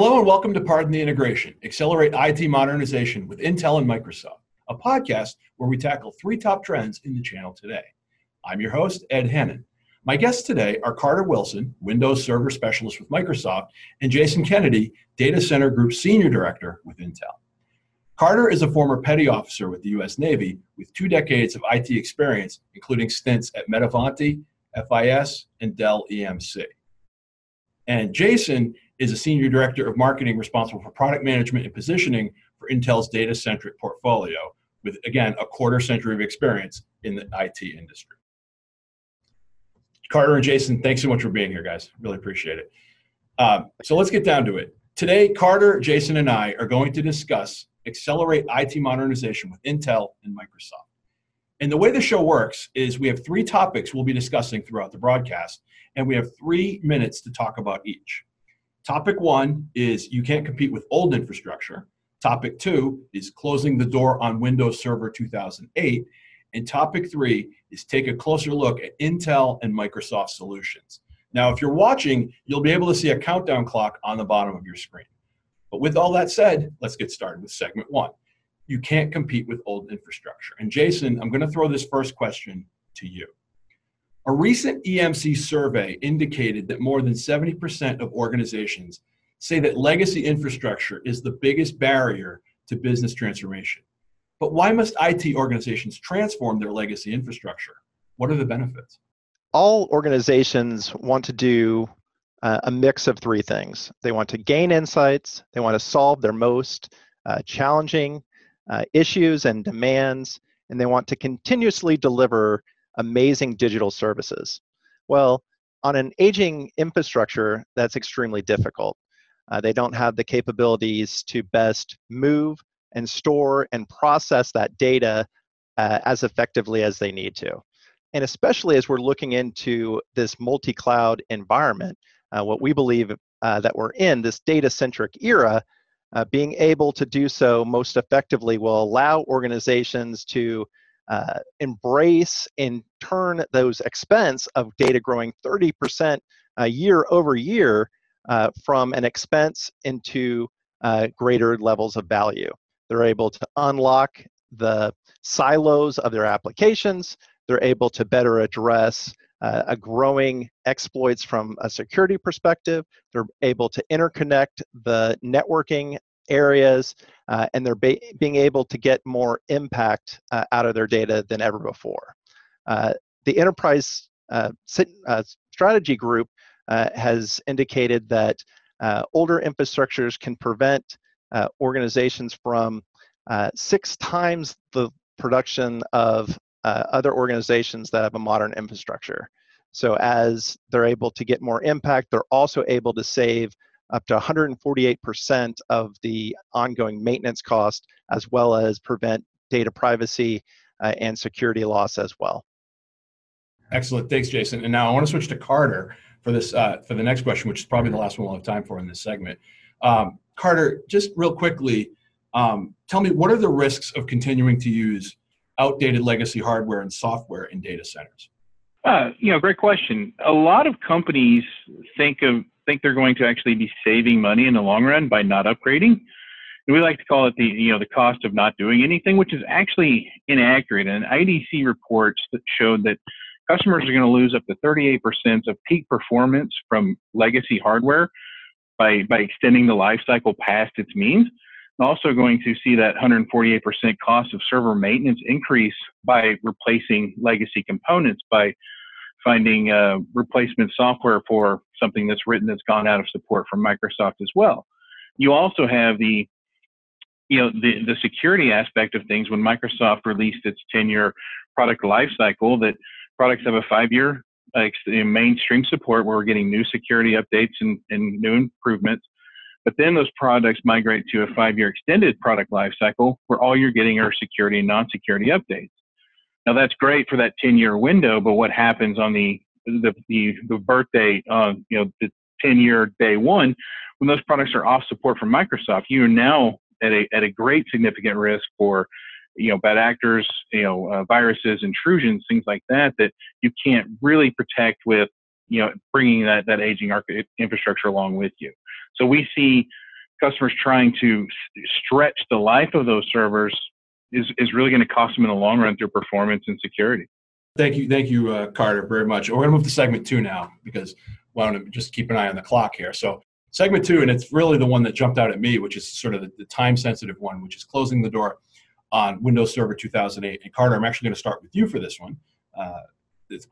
Hello and welcome to Pardon the Integration, Accelerate IT Modernization with Intel and Microsoft, a podcast where we tackle three top trends in the channel today. I'm your host, Ed Hannon. My guests today are Carter Wilson, Windows Server Specialist with Microsoft, and Jason Kennedy, Data Center Group Senior Director with Intel. Carter is a former petty officer with the U.S. Navy with two decades of IT experience, including stints at Metavante, FIS, and Dell EMC. And Jason is a senior director of marketing responsible for product management and positioning for Intel's data centric portfolio, with again a quarter century of experience in the IT industry. Carter and Jason, thanks so much for being here, guys. Really appreciate it. Uh, so let's get down to it. Today, Carter, Jason, and I are going to discuss accelerate IT modernization with Intel and Microsoft. And the way the show works is we have three topics we'll be discussing throughout the broadcast, and we have three minutes to talk about each. Topic one is you can't compete with old infrastructure. Topic two is closing the door on Windows Server 2008. And topic three is take a closer look at Intel and Microsoft solutions. Now, if you're watching, you'll be able to see a countdown clock on the bottom of your screen. But with all that said, let's get started with segment one. You can't compete with old infrastructure. And Jason, I'm going to throw this first question to you. A recent EMC survey indicated that more than 70% of organizations say that legacy infrastructure is the biggest barrier to business transformation. But why must IT organizations transform their legacy infrastructure? What are the benefits? All organizations want to do uh, a mix of three things. They want to gain insights, they want to solve their most uh, challenging uh, issues and demands, and they want to continuously deliver amazing digital services. Well, on an aging infrastructure, that's extremely difficult. Uh, they don't have the capabilities to best move and store and process that data uh, as effectively as they need to. And especially as we're looking into this multi cloud environment, uh, what we believe uh, that we're in, this data centric era, uh, being able to do so most effectively will allow organizations to uh, embrace and turn those expense of data growing 30% uh, year over year uh, from an expense into uh, greater levels of value. They're able to unlock the silos of their applications. They're able to better address uh, a growing exploits from a security perspective. They're able to interconnect the networking areas, uh, and they're ba- being able to get more impact uh, out of their data than ever before. Uh, the enterprise uh, uh, strategy group has indicated that older infrastructures can prevent organizations from six times the production of other organizations that have a modern infrastructure. So as they're able to get more impact, they're also able to save up to 148% of the ongoing maintenance cost, as well as prevent data privacy uh, and security loss as well. Excellent, thanks, Jason. And now I want to switch to Carter for this uh, for the next question, which is probably the last one we'll have time for in this segment. Um, Carter, just real quickly, um, tell me what are the risks of continuing to use outdated legacy hardware and software in data centers? Uh, you know, great question. A lot of companies think of think they're going to actually be saving money in the long run by not upgrading. And we like to call it the you know the cost of not doing anything, which is actually inaccurate. And IDC reports that showed that customers are going to lose up to 38% of peak performance from legacy hardware by by extending the life cycle past its means. Also going to see that 148% cost of server maintenance increase by replacing legacy components by finding uh, replacement software for something that's written that's gone out of support from Microsoft as well. You also have the you know the, the security aspect of things when Microsoft released its 10-year product lifecycle that products have a five-year uh, mainstream support where we're getting new security updates and, and new improvements. But then those products migrate to a five-year extended product lifecycle where all you're getting are security and non-security updates. Now that's great for that 10 year window, but what happens on the the the, the birthday, uh, you know, the 10 year day one, when those products are off support from Microsoft, you are now at a at a great significant risk for you know bad actors, you know, uh, viruses, intrusions, things like that that you can't really protect with you know bringing that that aging infrastructure along with you. So we see customers trying to stretch the life of those servers is, is really going to cost them in the long run through performance and security. Thank you, thank you, uh, Carter, very much. We're going to move to segment two now because we want to just keep an eye on the clock here. So, segment two, and it's really the one that jumped out at me, which is sort of the, the time-sensitive one, which is closing the door on Windows Server 2008. And Carter, I'm actually going to start with you for this one. Uh,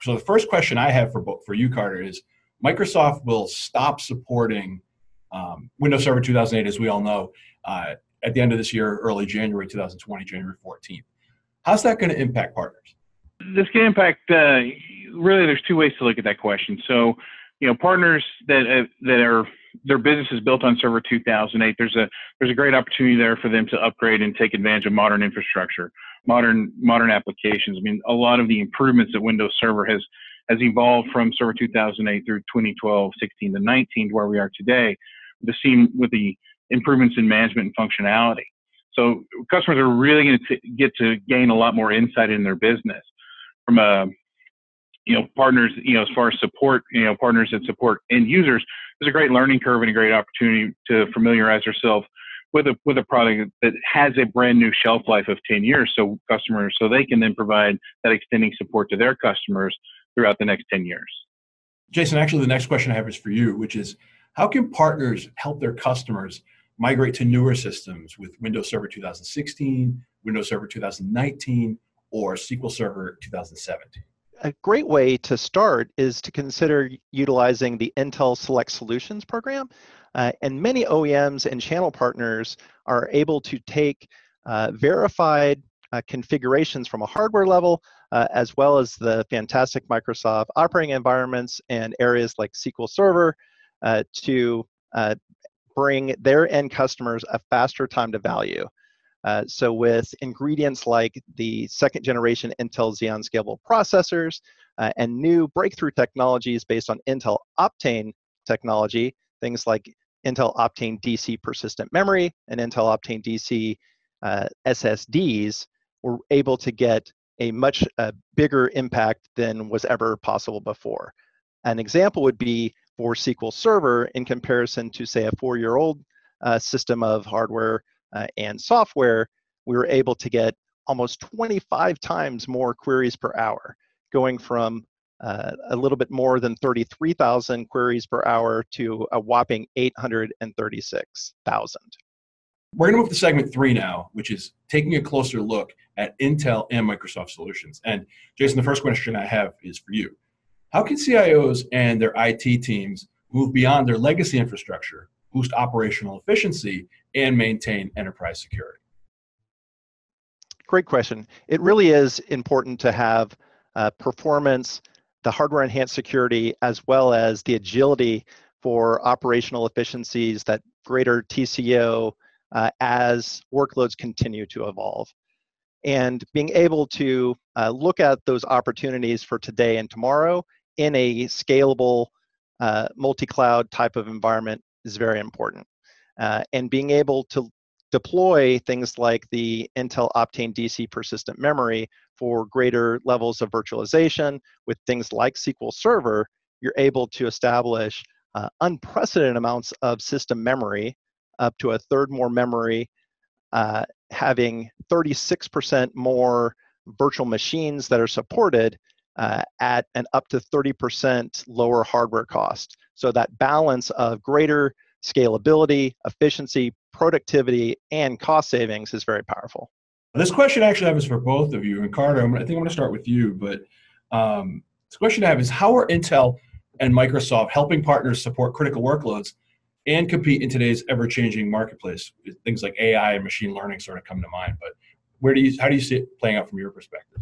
so, the first question I have for for you, Carter, is Microsoft will stop supporting um, Windows Server 2008, as we all know, uh, at the end of this year, early January 2020, January 14th. How's that going to impact partners? This can impact. Uh, really, there's two ways to look at that question. So, you know, partners that uh, that are their business is built on Server 2008. There's a there's a great opportunity there for them to upgrade and take advantage of modern infrastructure, modern modern applications. I mean, a lot of the improvements that Windows Server has has evolved from Server 2008 through 2012, 16 to 19 to where we are today. The same with the improvements in management and functionality. So customers are really going to get to gain a lot more insight in their business from a you know partners you know as far as support you know partners that support end users there's a great learning curve and a great opportunity to familiarize yourself with a with a product that has a brand new shelf life of 10 years so customers so they can then provide that extending support to their customers throughout the next 10 years jason actually the next question i have is for you which is how can partners help their customers migrate to newer systems with windows server 2016 windows server 2019 or sql server 2017 a great way to start is to consider utilizing the Intel Select Solutions program. Uh, and many OEMs and channel partners are able to take uh, verified uh, configurations from a hardware level, uh, as well as the fantastic Microsoft operating environments and areas like SQL Server uh, to uh, bring their end customers a faster time to value. Uh, so with ingredients like the second generation Intel Xeon scalable processors uh, and new breakthrough technologies based on Intel Optane technology, things like Intel Optane DC persistent memory and Intel Optane DC uh, SSDs, we're able to get a much uh, bigger impact than was ever possible before. An example would be for SQL Server in comparison to, say, a four year old uh, system of hardware uh, and software, we were able to get almost 25 times more queries per hour, going from uh, a little bit more than 33,000 queries per hour to a whopping 836,000. We're going to move to segment three now, which is taking a closer look at Intel and Microsoft solutions. And Jason, the first question I have is for you. How can CIOs and their IT teams move beyond their legacy infrastructure boost operational efficiency, and maintain enterprise security? Great question. It really is important to have uh, performance, the hardware enhanced security, as well as the agility for operational efficiencies, that greater TCO uh, as workloads continue to evolve. And being able to uh, look at those opportunities for today and tomorrow in a scalable uh, multi cloud type of environment is very important. Uh, and being able to deploy things like the Intel Optane DC persistent memory for greater levels of virtualization with things like SQL Server, you're able to establish uh, unprecedented amounts of system memory, up to a third more memory, uh, having 36% more virtual machines that are supported uh, at an up to 30% lower hardware cost. So that balance of greater scalability, efficiency, productivity, and cost savings is very powerful. This question actually I have is for both of you. And Carter, I think I'm going to start with you. But um, this question I have is how are Intel and Microsoft helping partners support critical workloads and compete in today's ever-changing marketplace? Things like AI and machine learning sort of come to mind. But where do you how do you see it playing out from your perspective?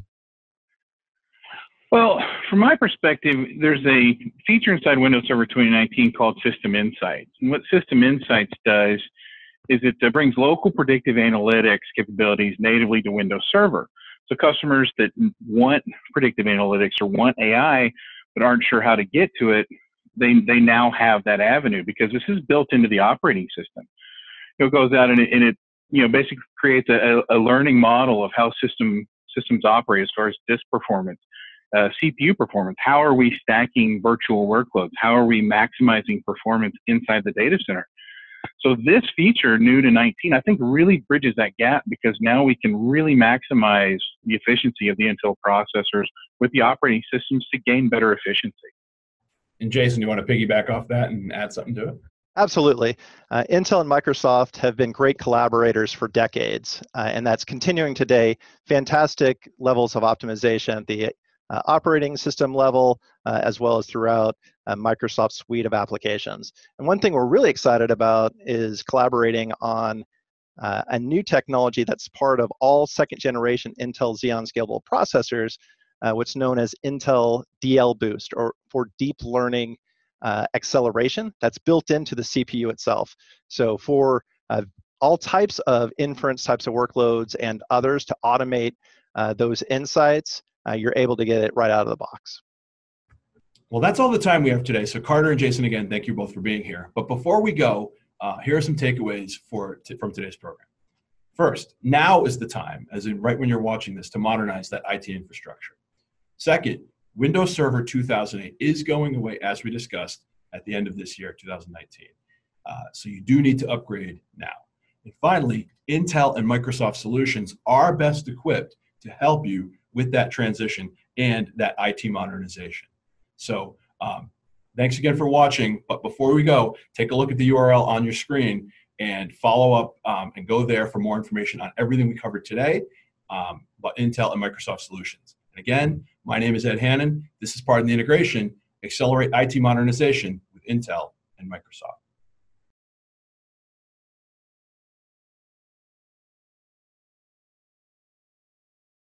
Well, from my perspective, there's a feature inside Windows Server 2019 called System Insights. And what System Insights does is it uh, brings local predictive analytics capabilities natively to Windows Server. So customers that want predictive analytics or want AI but aren't sure how to get to it, they, they now have that avenue because this is built into the operating system. It goes out and it, and it you know, basically creates a, a learning model of how system systems operate as far as disk performance uh, CPU performance. How are we stacking virtual workloads? How are we maximizing performance inside the data center? So this feature, new to 19, I think really bridges that gap because now we can really maximize the efficiency of the Intel processors with the operating systems to gain better efficiency. And Jason, do you want to piggyback off that and add something to it? Absolutely. Uh, Intel and Microsoft have been great collaborators for decades, uh, and that's continuing today. Fantastic levels of optimization at the uh, operating system level, uh, as well as throughout uh, Microsoft's suite of applications. And one thing we're really excited about is collaborating on uh, a new technology that's part of all second generation Intel Xeon Scalable processors, what's known as Intel DL Boost, or for deep learning uh, acceleration that's built into the CPU itself. So for uh, all types of inference types of workloads and others to automate uh, those insights, uh, you're able to get it right out of the box. Well, that's all the time we have today. So Carter and Jason, again, thank you both for being here. But before we go, uh, here are some takeaways for t- from today's program. First, now is the time, as in right when you're watching this, to modernize that IT infrastructure. Second, Windows Server 2008 is going away, as we discussed, at the end of this year, 2019. Uh, so you do need to upgrade now. And finally, Intel and Microsoft solutions are best equipped to help you with that transition and that IT modernization. So um, thanks again for watching. But before we go, take a look at the URL on your screen and follow up um, and go there for more information on everything we covered today um, about Intel and Microsoft solutions. And again, my name is Ed Hannon. This is Pardon the Integration, Accelerate IT Modernization with Intel and Microsoft.